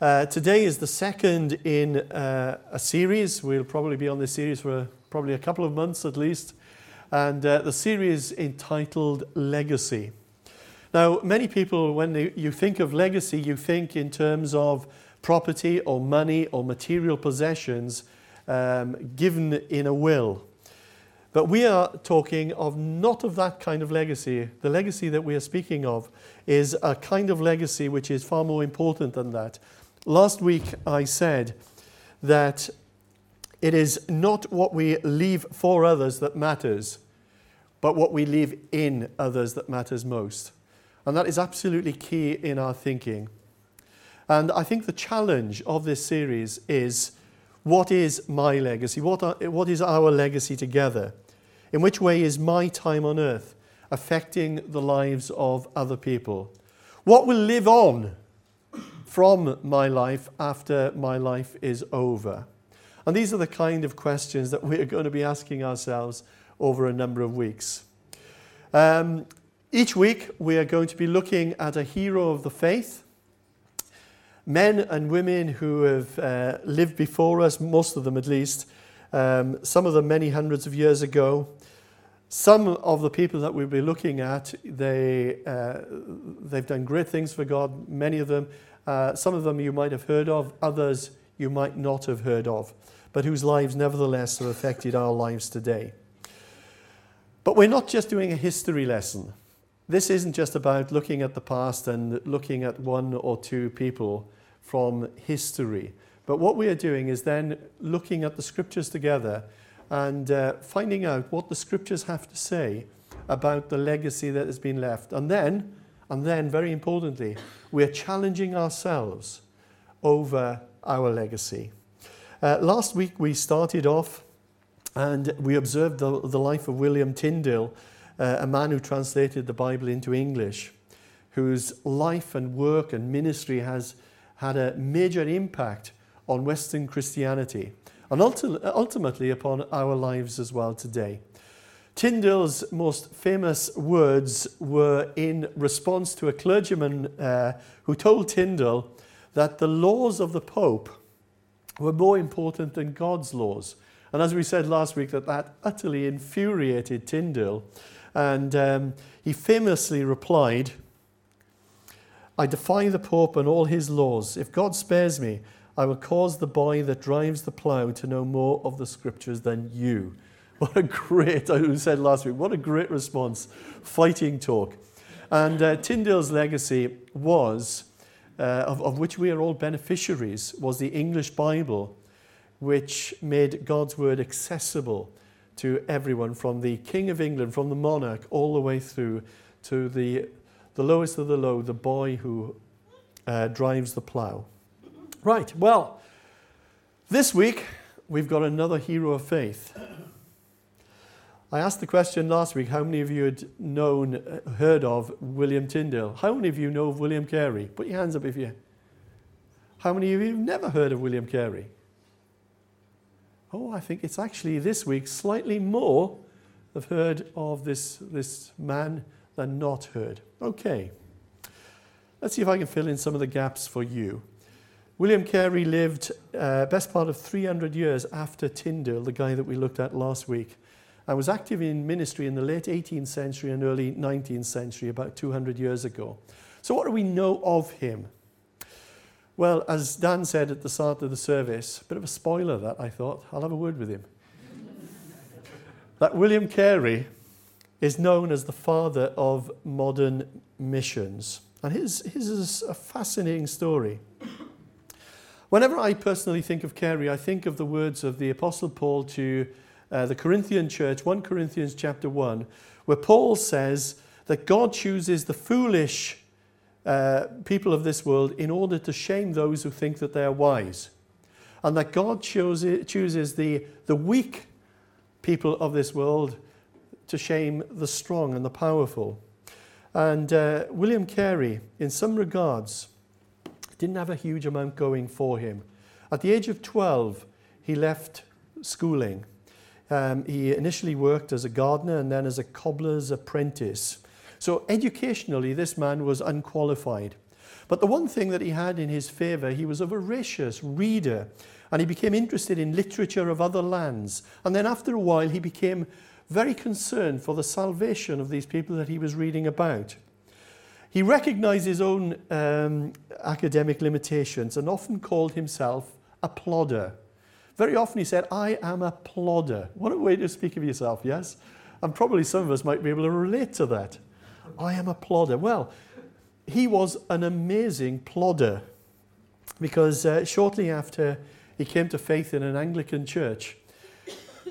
Uh, today is the second in uh, a series. We'll probably be on this series for a, probably a couple of months at least. And uh, the series entitled Legacy. Now, many people, when they, you think of legacy, you think in terms of property or money or material possessions um, given in a will. But we are talking of not of that kind of legacy. The legacy that we are speaking of is a kind of legacy which is far more important than that. Last week I said that it is not what we leave for others that matters, but what we leave in others that matters most. And that is absolutely key in our thinking. And I think the challenge of this series is what is my legacy? What, are, what is our legacy together? In which way is my time on earth affecting the lives of other people? What will live on from my life after my life is over? And these are the kind of questions that we're going to be asking ourselves over a number of weeks. Um, each week, we are going to be looking at a hero of the faith, men and women who have uh, lived before us, most of them at least, um, some of them many hundreds of years ago. Some of the people that we'll be looking at, they, uh, they've done great things for God, many of them. Uh, some of them you might have heard of, others you might not have heard of, but whose lives nevertheless have affected our lives today. But we're not just doing a history lesson this isn't just about looking at the past and looking at one or two people from history. But what we are doing is then looking at the scriptures together and uh, finding out what the scriptures have to say about the legacy that has been left. And then, and then very importantly, we're challenging ourselves over our legacy. Uh, last week we started off and we observed the, the life of William Tyndale uh, a man who translated the Bible into English, whose life and work and ministry has had a major impact on Western Christianity and ulti- ultimately upon our lives as well today. Tyndale's most famous words were in response to a clergyman uh, who told Tyndale that the laws of the Pope were more important than God's laws. And as we said last week, that that utterly infuriated Tyndale. And um, he famously replied, I defy the Pope and all his laws. If God spares me, I will cause the boy that drives the plough to know more of the scriptures than you. What a great, I said last week, what a great response. Fighting talk. And uh, Tyndale's legacy was, uh, of, of which we are all beneficiaries, was the English Bible, which made God's word accessible to everyone from the King of England, from the monarch, all the way through to the, the lowest of the low, the boy who uh, drives the plough. Right, well, this week we've got another hero of faith. I asked the question last week how many of you had known, uh, heard of William Tyndale? How many of you know of William Carey? Put your hands up if you. How many of you have never heard of William Carey? oh, I think it's actually this week slightly more have heard of this, this man than not heard. Okay. Let's see if I can fill in some of the gaps for you. William Carey lived uh, best part of 300 years after Tyndale, the guy that we looked at last week, and was active in ministry in the late 18th century and early 19th century, about 200 years ago. So, what do we know of him? Well, as Dan said at the start of the service, a bit of a spoiler that I thought, I'll have a word with him. that William Carey is known as the father of modern missions. And his, his is a fascinating story. Whenever I personally think of Carey, I think of the words of the Apostle Paul to uh, the Corinthian church, 1 Corinthians chapter 1, where Paul says that God chooses the foolish uh, people of this world in order to shame those who think that they are wise. And that God chooses, chooses the, the weak people of this world to shame the strong and the powerful. And uh, William Carey, in some regards, didn't have a huge amount going for him. At the age of 12, he left schooling. Um, he initially worked as a gardener and then as a cobbler's apprentice. So, educationally, this man was unqualified. But the one thing that he had in his favour, he was a voracious reader and he became interested in literature of other lands. And then after a while, he became very concerned for the salvation of these people that he was reading about. He recognized his own um, academic limitations and often called himself a plodder. Very often he said, I am a plodder. What a way to speak of yourself, yes? And probably some of us might be able to relate to that. I am a plodder. Well, he was an amazing plodder because uh, shortly after he came to faith in an Anglican church,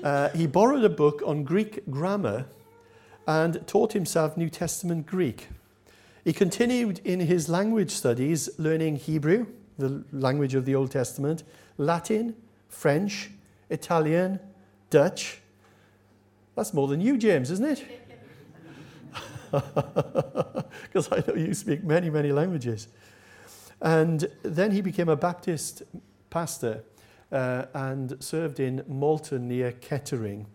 uh, he borrowed a book on Greek grammar and taught himself New Testament Greek. He continued in his language studies, learning Hebrew, the language of the Old Testament, Latin, French, Italian, Dutch. That's more than you, James, isn't it? Because I know you speak many, many languages. And then he became a Baptist pastor uh, and served in Moulton near Kettering.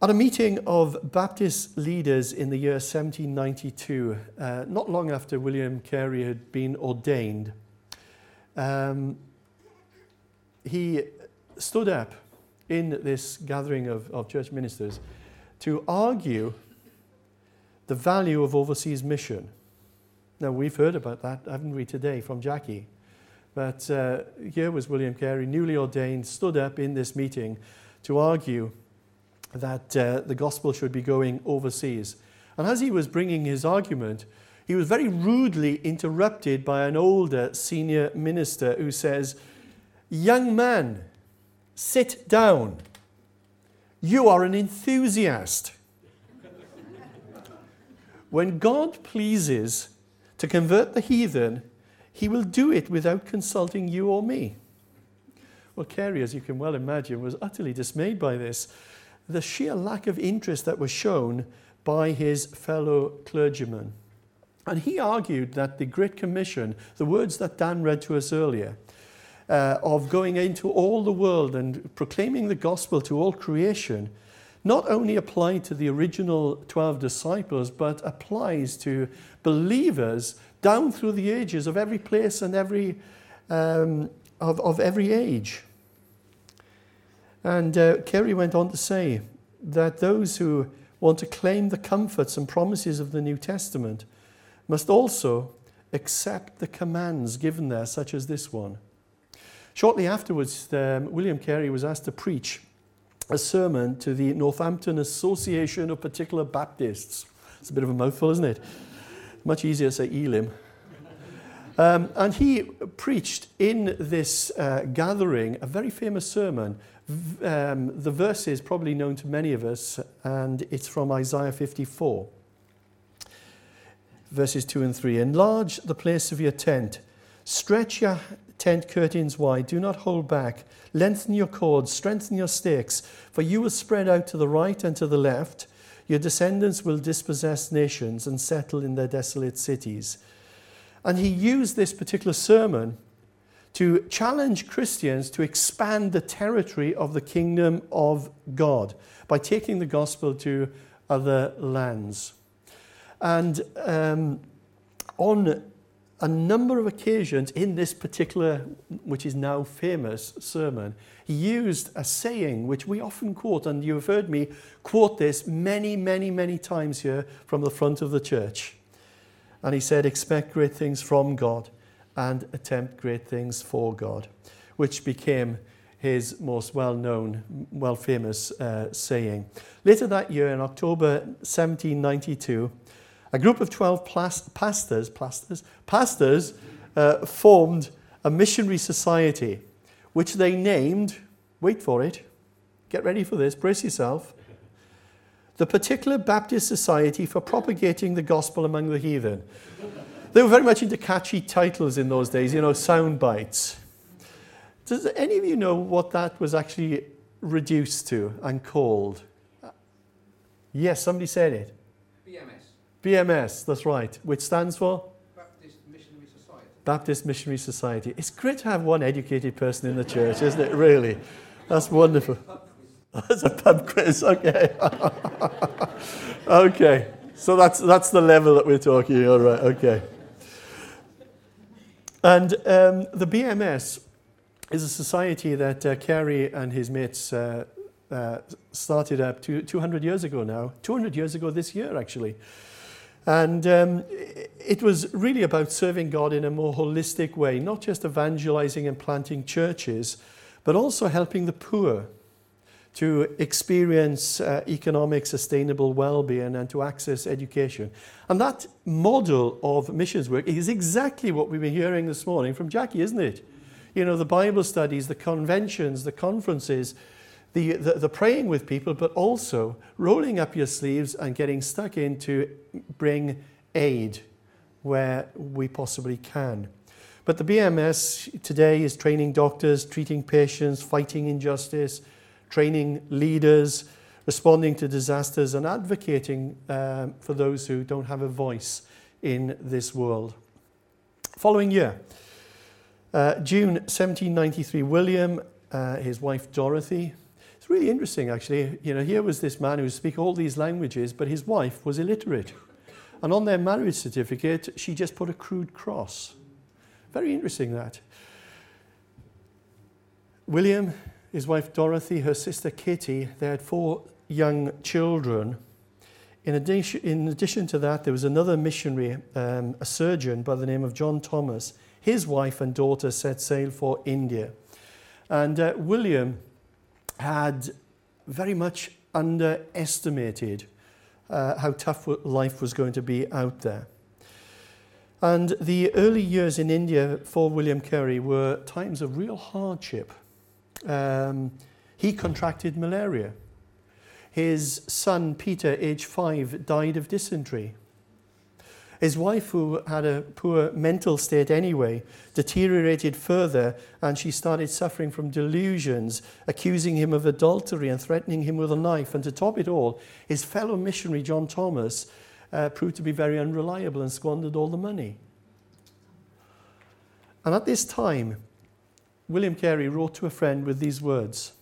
At a meeting of Baptist leaders in the year 1792, uh, not long after William Carey had been ordained, um, he stood up in this gathering of, of church ministers to argue the value of overseas mission. Now, we've heard about that, haven't we, today from Jackie? But uh, here was William Carey, newly ordained, stood up in this meeting to argue that uh, the gospel should be going overseas. And as he was bringing his argument, he was very rudely interrupted by an older senior minister who says, Young man, sit down. You are an enthusiast. when God pleases to convert the heathen, he will do it without consulting you or me. Well, Carey, as you can well imagine, was utterly dismayed by this. The sheer lack of interest that was shown by his fellow clergymen. And he argued that the Great Commission, the words that Dan read to us earlier, uh, of going into all the world and proclaiming the gospel to all creation, not only applied to the original 12 disciples, but applies to believers down through the ages of every place and every, um, of, of every age. And uh, Carey went on to say that those who want to claim the comforts and promises of the New Testament must also accept the commands given there, such as this one. Shortly afterwards, um, William Carey was asked to preach a sermon to the Northampton Association of Particular Baptists. It's a bit of a mouthful, isn't it? Much easier to say Elim. Um, and he preached in this uh, gathering a very famous sermon. Um, the verse is probably known to many of us, and it's from Isaiah 54, verses 2 and 3. Enlarge the place of your tent, stretch your tent curtains wide, do not hold back, lengthen your cords, strengthen your stakes, for you will spread out to the right and to the left. Your descendants will dispossess nations and settle in their desolate cities. And he used this particular sermon to challenge Christians to expand the territory of the kingdom of God by taking the gospel to other lands. And um, on a number of occasions in this particular, which is now famous sermon, he used a saying which we often quote, and you have heard me quote this many, many, many times here from the front of the church. And he said, Expect great things from God and attempt great things for God, which became his most well known, well famous uh, saying. Later that year, in October 1792, a group of 12 plas- pastors, pastors, pastors uh, formed a missionary society, which they named, wait for it, get ready for this, brace yourself, the particular Baptist Society for propagating the gospel among the heathen. They were very much into catchy titles in those days, you know, sound bites. Does any of you know what that was actually reduced to and called? Yes, somebody said it. BMS. That's right, which stands for? Baptist Missionary Society. Baptist Missionary Society. It's great to have one educated person in the church, isn't it? Really. That's wonderful. That's a pub quiz, okay. okay. So that's, that's the level that we're talking. All right, okay. And um, the BMS is a society that uh, Carey and his mates uh, uh, started up two, 200 years ago now, 200 years ago this year, actually. And um, it was really about serving God in a more holistic way, not just evangelizing and planting churches, but also helping the poor to experience uh, economic, sustainable well being and to access education. And that model of missions work is exactly what we've been hearing this morning from Jackie, isn't it? You know, the Bible studies, the conventions, the conferences, the, the, the, praying with people, but also rolling up your sleeves and getting stuck in to bring aid where we possibly can. But the BMS today is training doctors, treating patients, fighting injustice, training leaders, responding to disasters, and advocating um, for those who don't have a voice in this world. Following year, uh, June 1793, William, uh, his wife Dorothy, really interesting, actually. You know, here was this man who speak all these languages, but his wife was illiterate. And on their marriage certificate, she just put a crude cross. Very interesting, that. William, his wife Dorothy, her sister Kitty, they had four young children. In addition, in addition to that, there was another missionary, um, a surgeon by the name of John Thomas. His wife and daughter set sail for India. And uh, William had very much underestimated uh, how tough life was going to be out there. And the early years in India for William Carey were times of real hardship. Um, he contracted malaria. His son, Peter, age five, died of dysentery. His wife, who had a poor mental state anyway, deteriorated further and she started suffering from delusions, accusing him of adultery and threatening him with a knife. And to top it all, his fellow missionary, John Thomas, uh, proved to be very unreliable and squandered all the money. And at this time, William Carey wrote to a friend with these words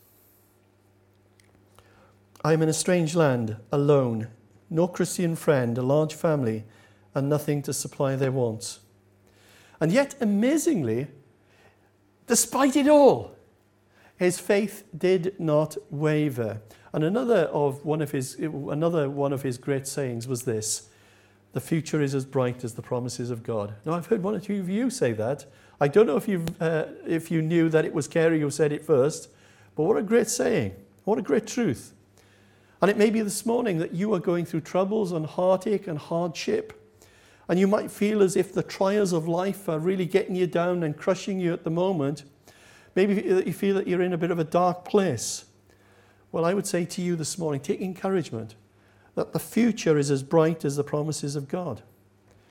I am in a strange land, alone, no Christian friend, a large family and nothing to supply their wants. And yet, amazingly, despite it all, his faith did not waver. And another of one of his another one of his great sayings was this: "The future is as bright as the promises of God." Now, I've heard one or two of you say that. I don't know if you uh, if you knew that it was Carey who said it first, but what a great saying! What a great truth! And it may be this morning that you are going through troubles and heartache and hardship. And you might feel as if the trials of life are really getting you down and crushing you at the moment. Maybe you feel that you're in a bit of a dark place. Well, I would say to you this morning take encouragement that the future is as bright as the promises of God.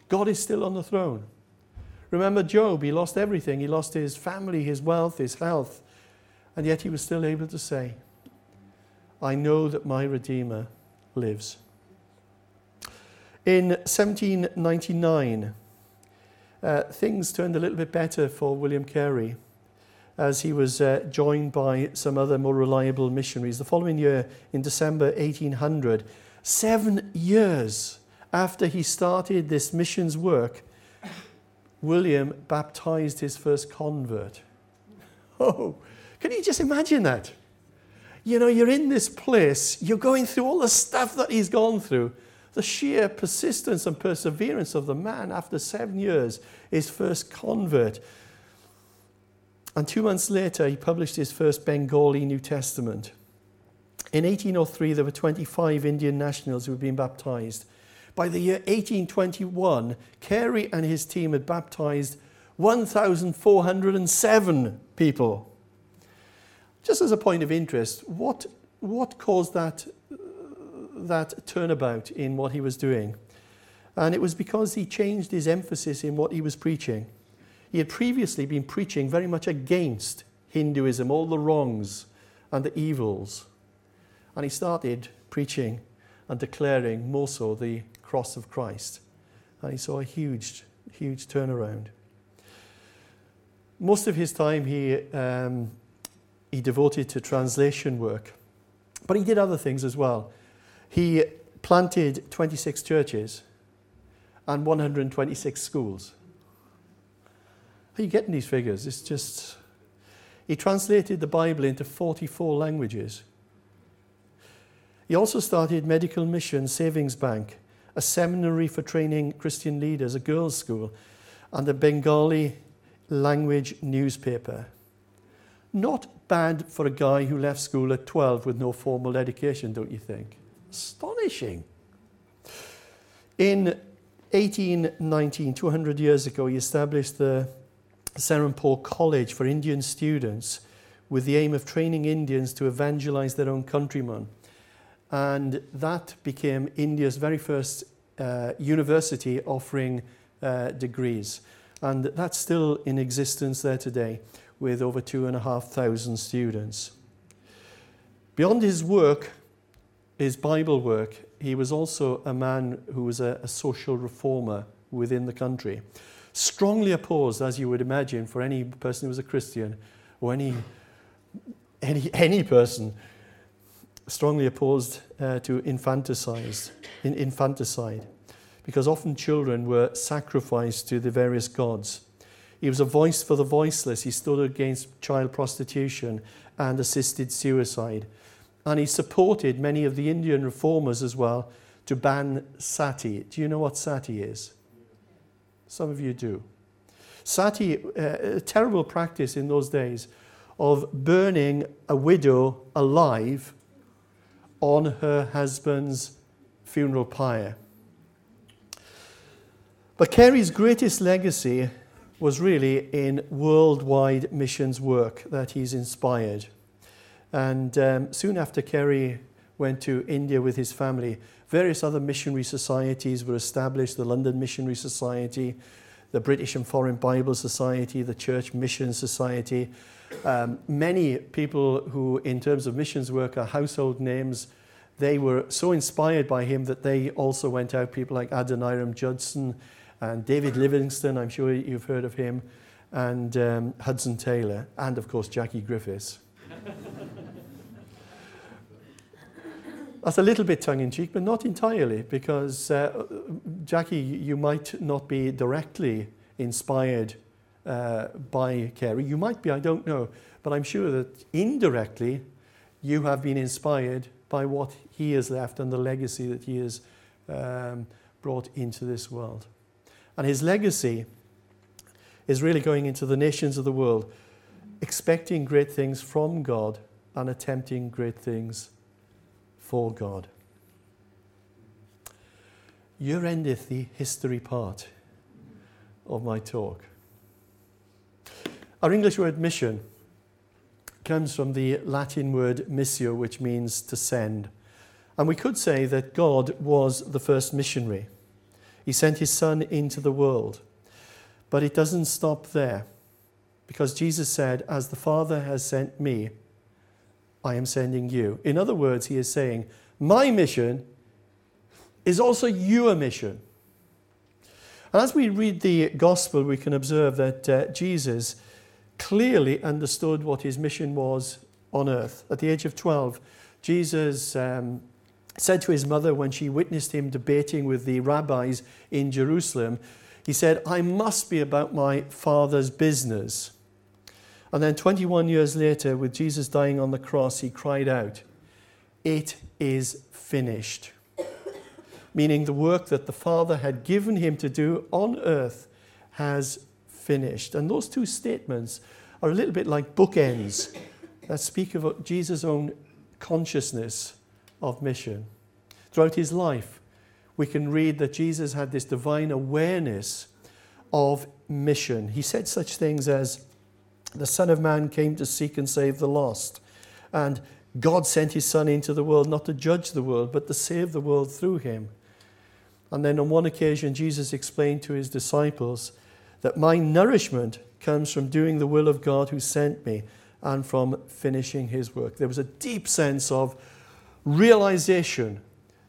God is still on the throne. Remember Job, he lost everything. He lost his family, his wealth, his health. And yet he was still able to say, I know that my Redeemer lives. In 1799, uh, things turned a little bit better for William Carey as he was uh, joined by some other more reliable missionaries. The following year, in December 1800, seven years after he started this missions work, William baptized his first convert. Oh, can you just imagine that? You know, you're in this place, you're going through all the stuff that he's gone through, the sheer persistence and perseverance of the man after seven years, his first convert. And two months later, he published his first Bengali New Testament. In 1803, there were 25 Indian nationals who had been baptized. By the year 1821, Carey and his team had baptized 1,407 people. Just as a point of interest, what, what caused that that turnabout in what he was doing. And it was because he changed his emphasis in what he was preaching. He had previously been preaching very much against Hinduism, all the wrongs and the evils. And he started preaching and declaring more so the cross of Christ. And he saw a huge, huge turnaround. Most of his time he, um, he devoted to translation work, but he did other things as well. He planted 26 churches and 126 schools. How are you getting these figures? It's just. He translated the Bible into 44 languages. He also started Medical Mission Savings Bank, a seminary for training Christian leaders, a girls' school, and a Bengali language newspaper. Not bad for a guy who left school at 12 with no formal education, don't you think? Astonishing. In 1819, 200 years ago, he established the Serampore College for Indian students with the aim of training Indians to evangelize their own countrymen. And that became India's very first uh, university offering uh, degrees. And that's still in existence there today with over two and a half thousand students. Beyond his work, his Bible work, he was also a man who was a, a social reformer within the country strongly opposed, as you would imagine, for any person who was a Christian or any, any, any person, strongly opposed uh, to infanticide, in, infanticide, because often children were sacrificed to the various gods. He was a voice for the voiceless. He stood against child prostitution and assisted suicide. And he supported many of the Indian reformers as well to ban sati. Do you know what sati is? Some of you do. Sati, uh, a terrible practice in those days of burning a widow alive on her husband's funeral pyre. But Carey's greatest legacy was really in worldwide missions work that he's inspired. And um, soon after Carey went to India with his family, Various other missionary societies were established the London Missionary Society, the British and Foreign Bible Society, the Church Mission Society. Um, many people who, in terms of missions work, are household names. They were so inspired by him that they also went out, people like Adoniram Judson and David Livingstone, I'm sure you've heard of him, and um, Hudson Taylor, and of course Jackie Griffiths. That's a little bit tongue in cheek, but not entirely, because uh, Jackie, you might not be directly inspired uh, by Carey. You might be, I don't know, but I'm sure that indirectly you have been inspired by what he has left and the legacy that he has um, brought into this world. And his legacy is really going into the nations of the world, expecting great things from God and attempting great things for God. Here endeth the history part of my talk. Our English word mission comes from the Latin word missio, which means to send. And we could say that God was the first missionary. He sent his son into the world. But it doesn't stop there, because Jesus said, As the Father has sent me, I am sending you. In other words, he is saying, My mission is also your mission. And as we read the gospel, we can observe that uh, Jesus clearly understood what his mission was on earth. At the age of 12, Jesus um, said to his mother when she witnessed him debating with the rabbis in Jerusalem, he said, I must be about my father's business. And then 21 years later, with Jesus dying on the cross, he cried out, It is finished. Meaning the work that the Father had given him to do on earth has finished. And those two statements are a little bit like bookends that speak of Jesus' own consciousness of mission. Throughout his life, we can read that Jesus had this divine awareness of mission. He said such things as, the Son of Man came to seek and save the lost. And God sent his Son into the world not to judge the world, but to save the world through him. And then on one occasion, Jesus explained to his disciples that my nourishment comes from doing the will of God who sent me and from finishing his work. There was a deep sense of realization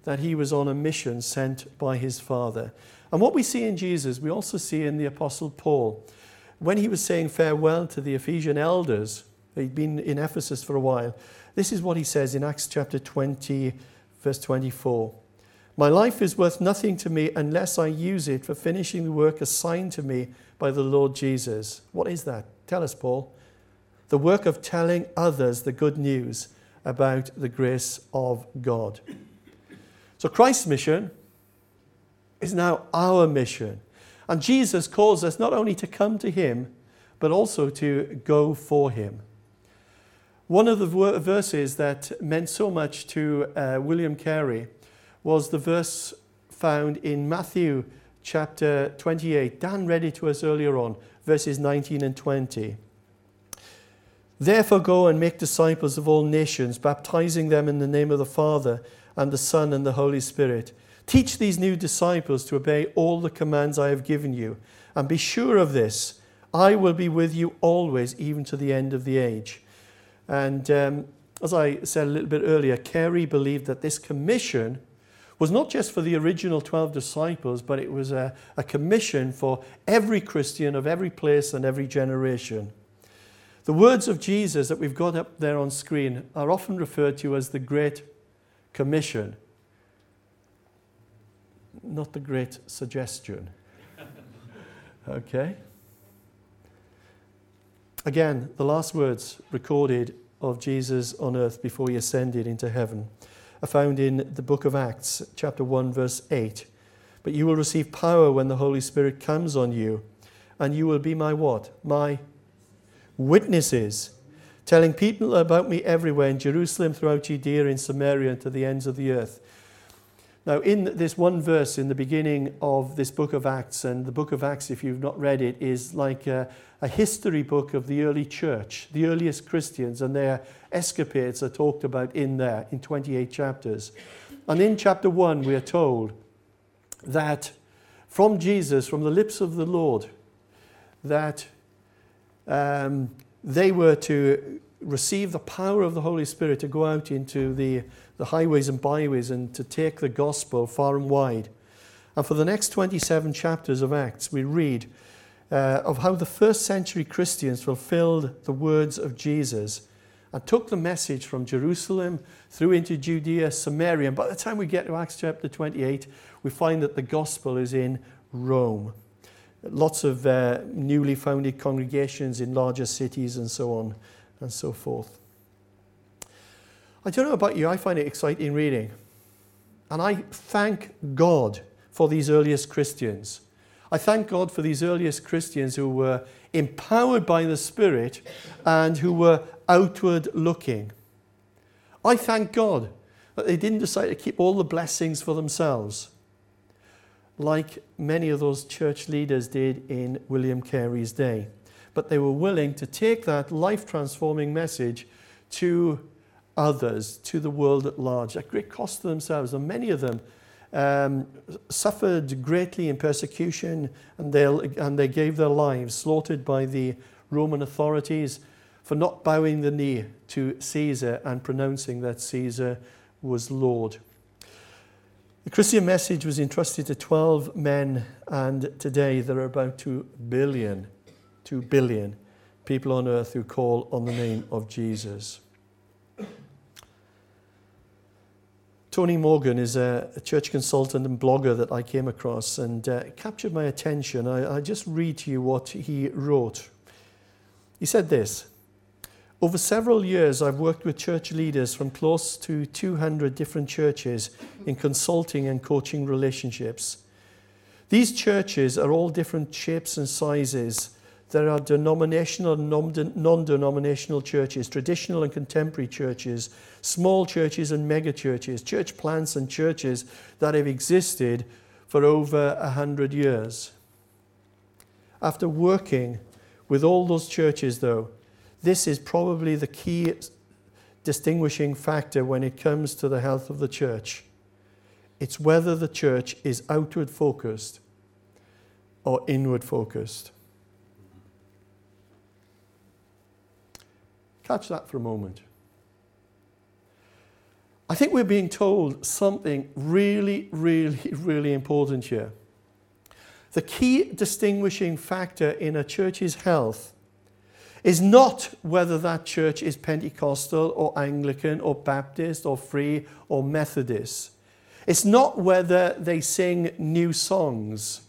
that he was on a mission sent by his Father. And what we see in Jesus, we also see in the Apostle Paul when he was saying farewell to the Ephesian elders, he'd been in Ephesus for a while, this is what he says in Acts chapter 20, verse 24. My life is worth nothing to me unless I use it for finishing the work assigned to me by the Lord Jesus. What is that? Tell us, Paul. The work of telling others the good news about the grace of God. So Christ's mission is now our mission. And Jesus calls us not only to come to him, but also to go for him. One of the verses that meant so much to uh, William Carey was the verse found in Matthew chapter 28. Dan read it to us earlier on, verses 19 and 20. Therefore, go and make disciples of all nations, baptizing them in the name of the Father and the Son and the Holy Spirit. Teach these new disciples to obey all the commands I have given you, and be sure of this I will be with you always, even to the end of the age. And um, as I said a little bit earlier, Carey believed that this commission was not just for the original 12 disciples, but it was a, a commission for every Christian of every place and every generation. The words of Jesus that we've got up there on screen are often referred to as the Great Commission, not the Great Suggestion. okay? Again, the last words recorded of Jesus on earth before he ascended into heaven are found in the book of Acts, chapter 1, verse 8. But you will receive power when the Holy Spirit comes on you, and you will be my what? My witnesses, telling people about me everywhere in Jerusalem, throughout Judea, in Samaria, and to the ends of the earth. Now, in this one verse in the beginning of this book of Acts, and the book of Acts, if you've not read it, is like a, a, history book of the early church, the earliest Christians, and their escapades are talked about in there in 28 chapters. And in chapter 1, we are told that from Jesus, from the lips of the Lord, that um, they were to receive the power of the Holy Spirit to go out into the the highways and byways and to take the gospel far and wide. And for the next 27 chapters of Acts, we read uh, of how the first century Christians fulfilled the words of Jesus and took the message from Jerusalem through into Judea, Samaria. And by the time we get to Acts chapter 28, we find that the gospel is in Rome. Lots of uh, newly founded congregations in larger cities and so on and so forth. I don't know about you, I find it exciting reading. And I thank God for these earliest Christians. I thank God for these earliest Christians who were empowered by the Spirit and who were outward looking. I thank God that they didn't decide to keep all the blessings for themselves, like many of those church leaders did in William Carey's day. But they were willing to take that life transforming message to others, to the world at large, at great cost to themselves. And many of them um, suffered greatly in persecution and they, and they gave their lives, slaughtered by the Roman authorities for not bowing the knee to Caesar and pronouncing that Caesar was Lord. The Christian message was entrusted to 12 men, and today there are about 2 billion, 2 billion people on earth who call on the name of Jesus. Tony Morgan is a, a, church consultant and blogger that I came across and uh, captured my attention. I, I just read to you what he wrote. He said this Over several years, I've worked with church leaders from close to 200 different churches in consulting and coaching relationships. These churches are all different shapes and sizes there are denominational and non denominational churches, traditional and contemporary churches, small churches and mega churches, church plants and churches that have existed for over a hundred years. After working with all those churches, though, this is probably the key distinguishing factor when it comes to the health of the church. It's whether the church is outward focused or inward focused. Catch that for a moment. I think we're being told something really, really, really important here. The key distinguishing factor in a church's health is not whether that church is Pentecostal or Anglican or Baptist or Free or Methodist. It's not whether they sing new songs,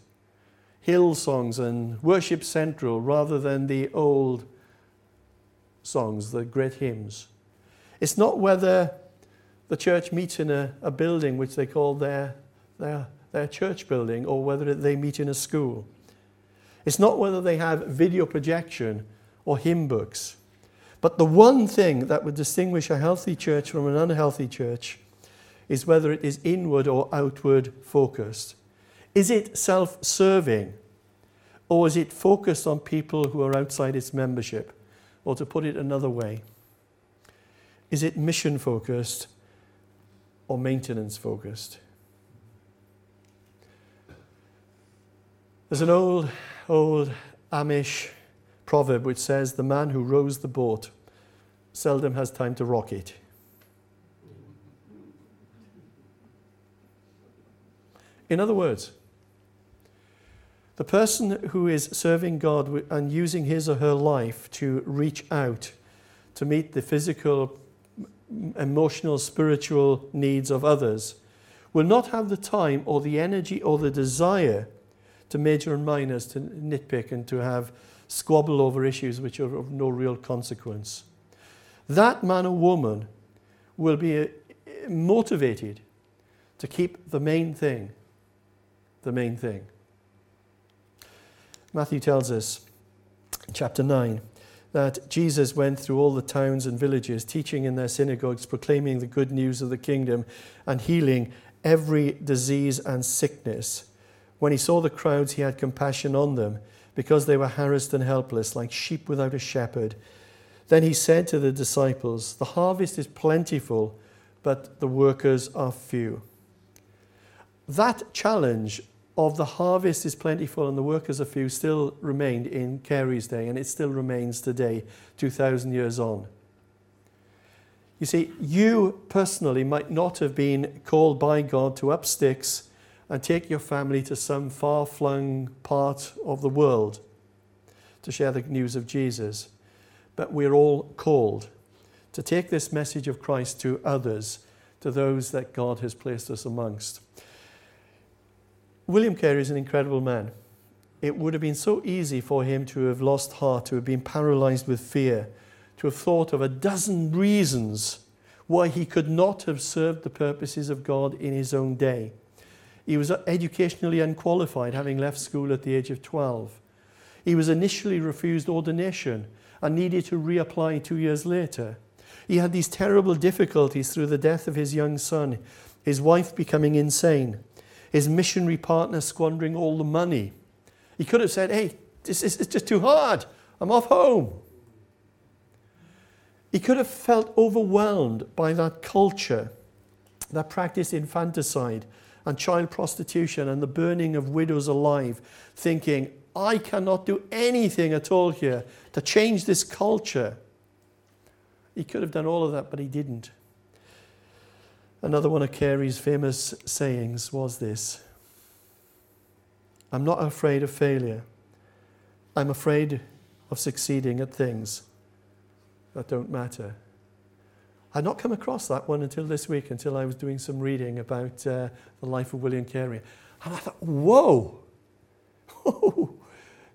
hill songs and worship central, rather than the old songs, the great hymns. It's not whether the church meets in a, a building which they call their, their, their church building or whether they meet in a school. It's not whether they have video projection or hymn books. But the one thing that would distinguish a healthy church from an unhealthy church is whether it is inward or outward focused. Is it self serving? Or is it focused on people who are outside its membership? Or to put it another way, is it mission focused or maintenance focused? There's an old, old Amish proverb which says, The man who rows the boat seldom has time to rock it. In other words, the person who is serving God and using his or her life to reach out to meet the physical, emotional, spiritual needs of others will not have the time or the energy or the desire to major and minors, to nitpick and to have squabble over issues which are of no real consequence. That man or woman will be uh, motivated to keep the main thing the main thing. Matthew tells us, chapter 9, that Jesus went through all the towns and villages, teaching in their synagogues, proclaiming the good news of the kingdom, and healing every disease and sickness. When he saw the crowds, he had compassion on them, because they were harassed and helpless, like sheep without a shepherd. Then he said to the disciples, The harvest is plentiful, but the workers are few. That challenge of the harvest is plentiful and the workers are few still remained in Carey's day, and it still remains today, 2,000 years on. You see, you personally might not have been called by God to up sticks and take your family to some far flung part of the world to share the news of Jesus. But we're all called to take this message of Christ to others, to those that God has placed us amongst. William Carey is an incredible man. It would have been so easy for him to have lost heart, to have been paralyzed with fear, to have thought of a dozen reasons why he could not have served the purposes of God in his own day. He was educationally unqualified, having left school at the age of 12. He was initially refused ordination and needed to reapply two years later. He had these terrible difficulties through the death of his young son, his wife becoming insane his missionary partner squandering all the money. He could have said, Hey, this is, just too hard. I'm off home. He could have felt overwhelmed by that culture that practiced infanticide and child prostitution and the burning of widows alive, thinking, I cannot do anything at all here to change this culture. He could have done all of that, but he didn't. Another one of Carey's famous sayings was this I'm not afraid of failure. I'm afraid of succeeding at things that don't matter. I'd not come across that one until this week, until I was doing some reading about uh, the life of William Carey. And I thought, whoa,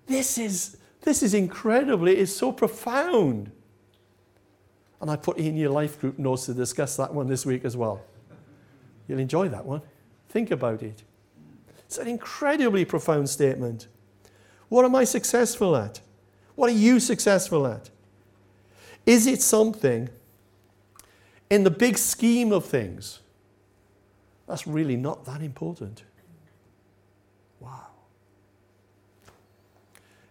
this, is, this is incredibly, it's so profound. And I put in your life group notes to discuss that one this week as well. You'll enjoy that one. Think about it. It's an incredibly profound statement. What am I successful at? What are you successful at? Is it something in the big scheme of things that's really not that important? Wow.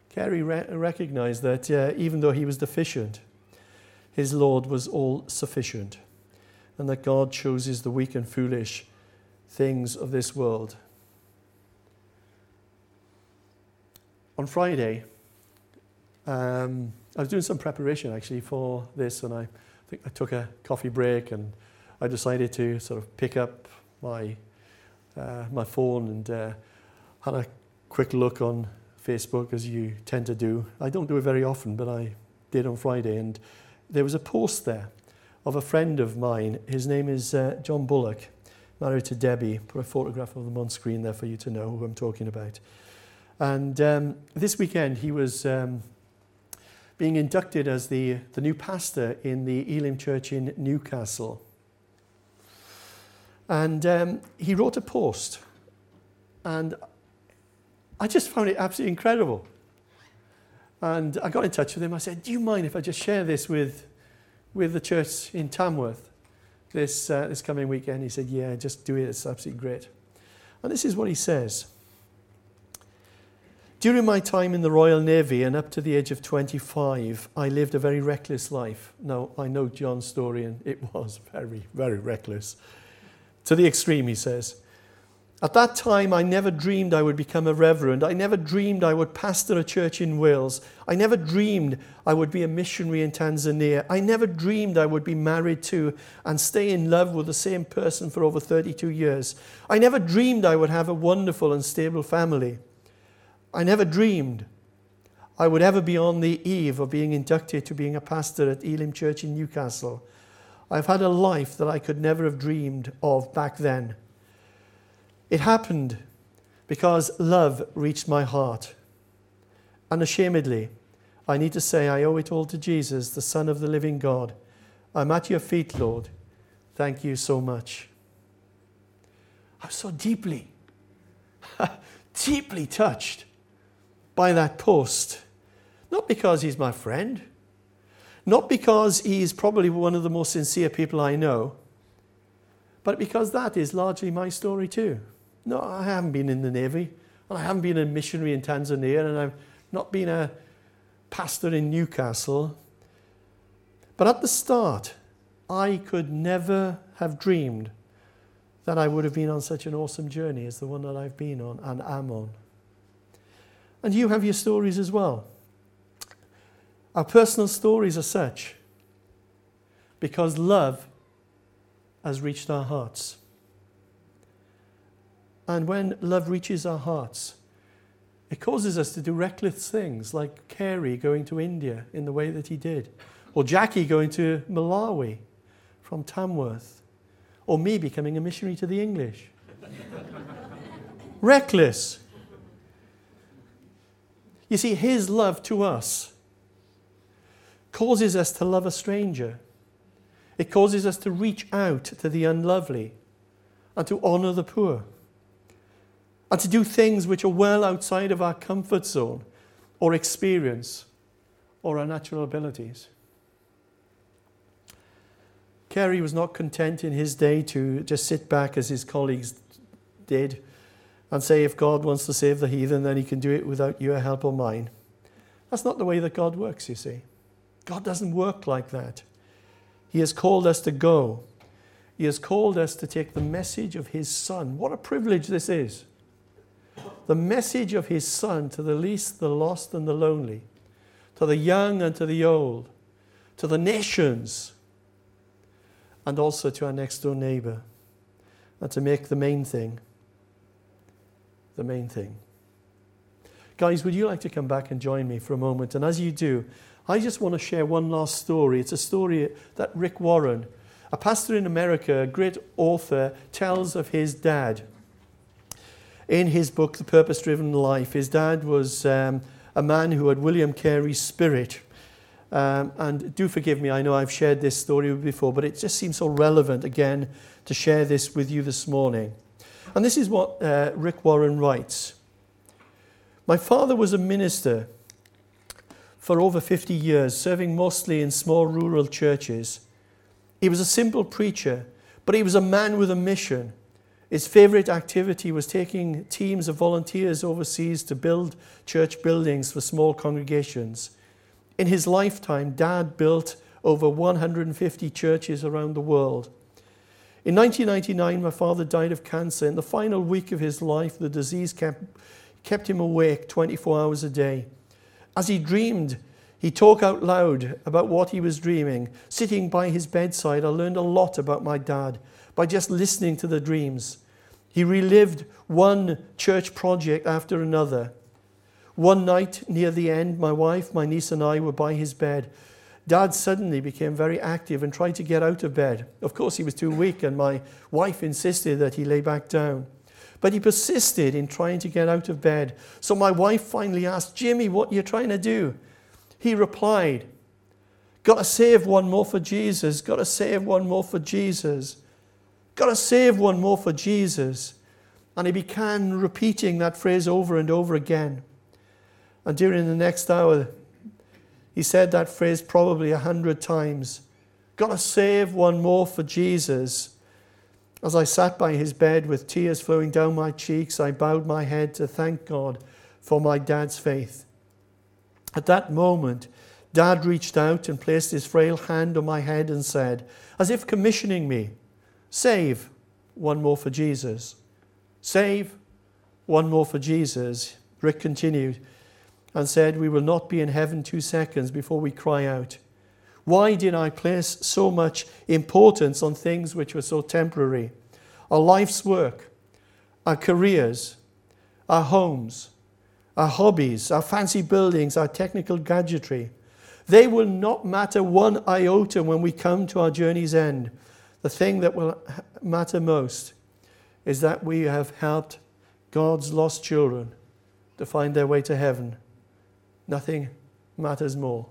Carey re- recognized that uh, even though he was deficient, his Lord was all sufficient and that God chooses the weak and foolish things of this world. On Friday, um, I was doing some preparation actually for this, and I think I took a coffee break and I decided to sort of pick up my, uh, my phone and uh, had a quick look on Facebook as you tend to do. I don't do it very often, but I did on Friday, and there was a post there of a friend of mine. His name is uh, John Bullock. married to Debbie. Put a photograph of them on screen there for you to know who I'm talking about. And um, this weekend, he was um, being inducted as the, the new pastor in the Elim Church in Newcastle. And um, he wrote a post. And I just found it absolutely incredible. And I got in touch with him. I said, Do you mind if I just share this with, with the church in Tamworth this, uh, this coming weekend? He said, Yeah, just do it. It's absolutely great. And this is what he says During my time in the Royal Navy and up to the age of 25, I lived a very reckless life. Now, I know John's story, and it was very, very reckless. To the extreme, he says. At that time, I never dreamed I would become a reverend. I never dreamed I would pastor a church in Wales. I never dreamed I would be a missionary in Tanzania. I never dreamed I would be married to and stay in love with the same person for over 32 years. I never dreamed I would have a wonderful and stable family. I never dreamed I would ever be on the eve of being inducted to being a pastor at Elim Church in Newcastle. I've had a life that I could never have dreamed of back then. It happened because love reached my heart. Unashamedly, I need to say I owe it all to Jesus, the Son of the living God. I'm at your feet, Lord. Thank you so much. I'm so deeply, deeply touched by that post. Not because he's my friend, not because he's probably one of the most sincere people I know, but because that is largely my story too. No, I haven't been in the Navy, and I haven't been a missionary in Tanzania, and I've not been a pastor in Newcastle. But at the start, I could never have dreamed that I would have been on such an awesome journey as the one that I've been on and am on. And you have your stories as well. Our personal stories are such because love has reached our hearts. And when love reaches our hearts, it causes us to do reckless things like Carey going to India in the way that he did, or Jackie going to Malawi from Tamworth, or me becoming a missionary to the English. reckless. You see, his love to us causes us to love a stranger. It causes us to reach out to the unlovely and to honor the poor and to do things which are well outside of our comfort zone or experience or our natural abilities. Carey was not content in his day to just sit back as his colleagues did and say, if God wants to save the heathen, then he can do it without your help or mine. That's not the way that God works, you see. God doesn't work like that. He has called us to go. He has called us to take the message of His Son. What a privilege this is the message of his Son to the least, the lost, and the lonely, to the young and to the old, to the nations, and also to our next door neighbor, and to make the main thing the main thing. Guys, would you like to come back and join me for a moment? And as you do, I just want to share one last story. It's a story that Rick Warren, a pastor in America, a great author, tells of his dad in his book, The Purpose Driven Life, his dad was um, a man who had William Carey's spirit. Um, and do forgive me, I know I've shared this story before, but it just seems so relevant again to share this with you this morning. And this is what uh, Rick Warren writes My father was a minister for over 50 years, serving mostly in small rural churches. He was a simple preacher, but he was a man with a mission. His favorite activity was taking teams of volunteers overseas to build church buildings for small congregations. In his lifetime, Dad built over 150 churches around the world. In 1999, my father died of cancer. In the final week of his life, the disease kept, kept him awake 24 hours a day. As he dreamed, he talked out loud about what he was dreaming. Sitting by his bedside, I learned a lot about my dad by just listening to the dreams. He relived one church project after another. One night near the end, my wife, my niece, and I were by his bed. Dad suddenly became very active and tried to get out of bed. Of course, he was too weak, and my wife insisted that he lay back down. But he persisted in trying to get out of bed. So my wife finally asked, Jimmy, what are you trying to do? He replied, Got to save one more for Jesus. Got to save one more for Jesus. Got to save one more for Jesus. And he began repeating that phrase over and over again. And during the next hour, he said that phrase probably a hundred times. Got to save one more for Jesus. As I sat by his bed with tears flowing down my cheeks, I bowed my head to thank God for my dad's faith. At that moment, Dad reached out and placed his frail hand on my head and said, as if commissioning me, Save one more for Jesus. Save one more for Jesus. Rick continued and said, We will not be in heaven two seconds before we cry out. Why did I place so much importance on things which were so temporary? Our life's work, our careers, our homes, our hobbies, our fancy buildings, our technical gadgetry. They will not matter one iota when we come to our journey's end. The thing that will matter most is that we have helped God's lost children to find their way to heaven Nothing matters more.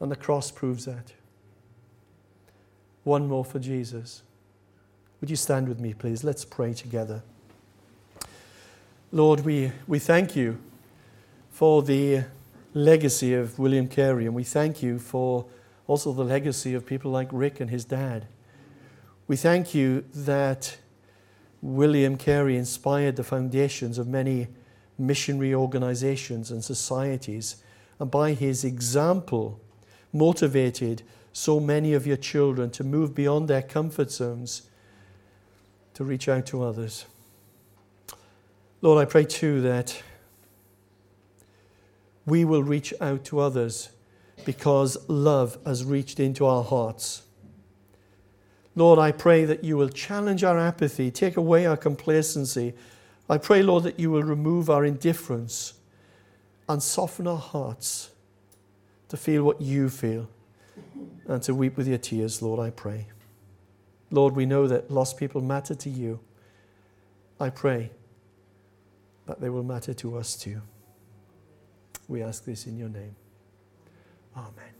And the cross proves that. One more for Jesus. Would you stand with me, please? Let's pray together. Lord, we, we thank you for the legacy of William Carey, and we thank you for also the legacy of people like Rick and his dad. We thank you that William Carey inspired the foundations of many missionary organizations and societies, and by his example, motivated so many of your children to move beyond their comfort zones to reach out to others. Lord, I pray too that we will reach out to others because love has reached into our hearts. Lord, I pray that you will challenge our apathy, take away our complacency, I pray, Lord, that you will remove our indifference and soften our hearts to feel what you feel and to weep with your tears, Lord, I pray. Lord, we know that lost people matter to you. I pray that they will matter to us too. We ask this in your name. Amen.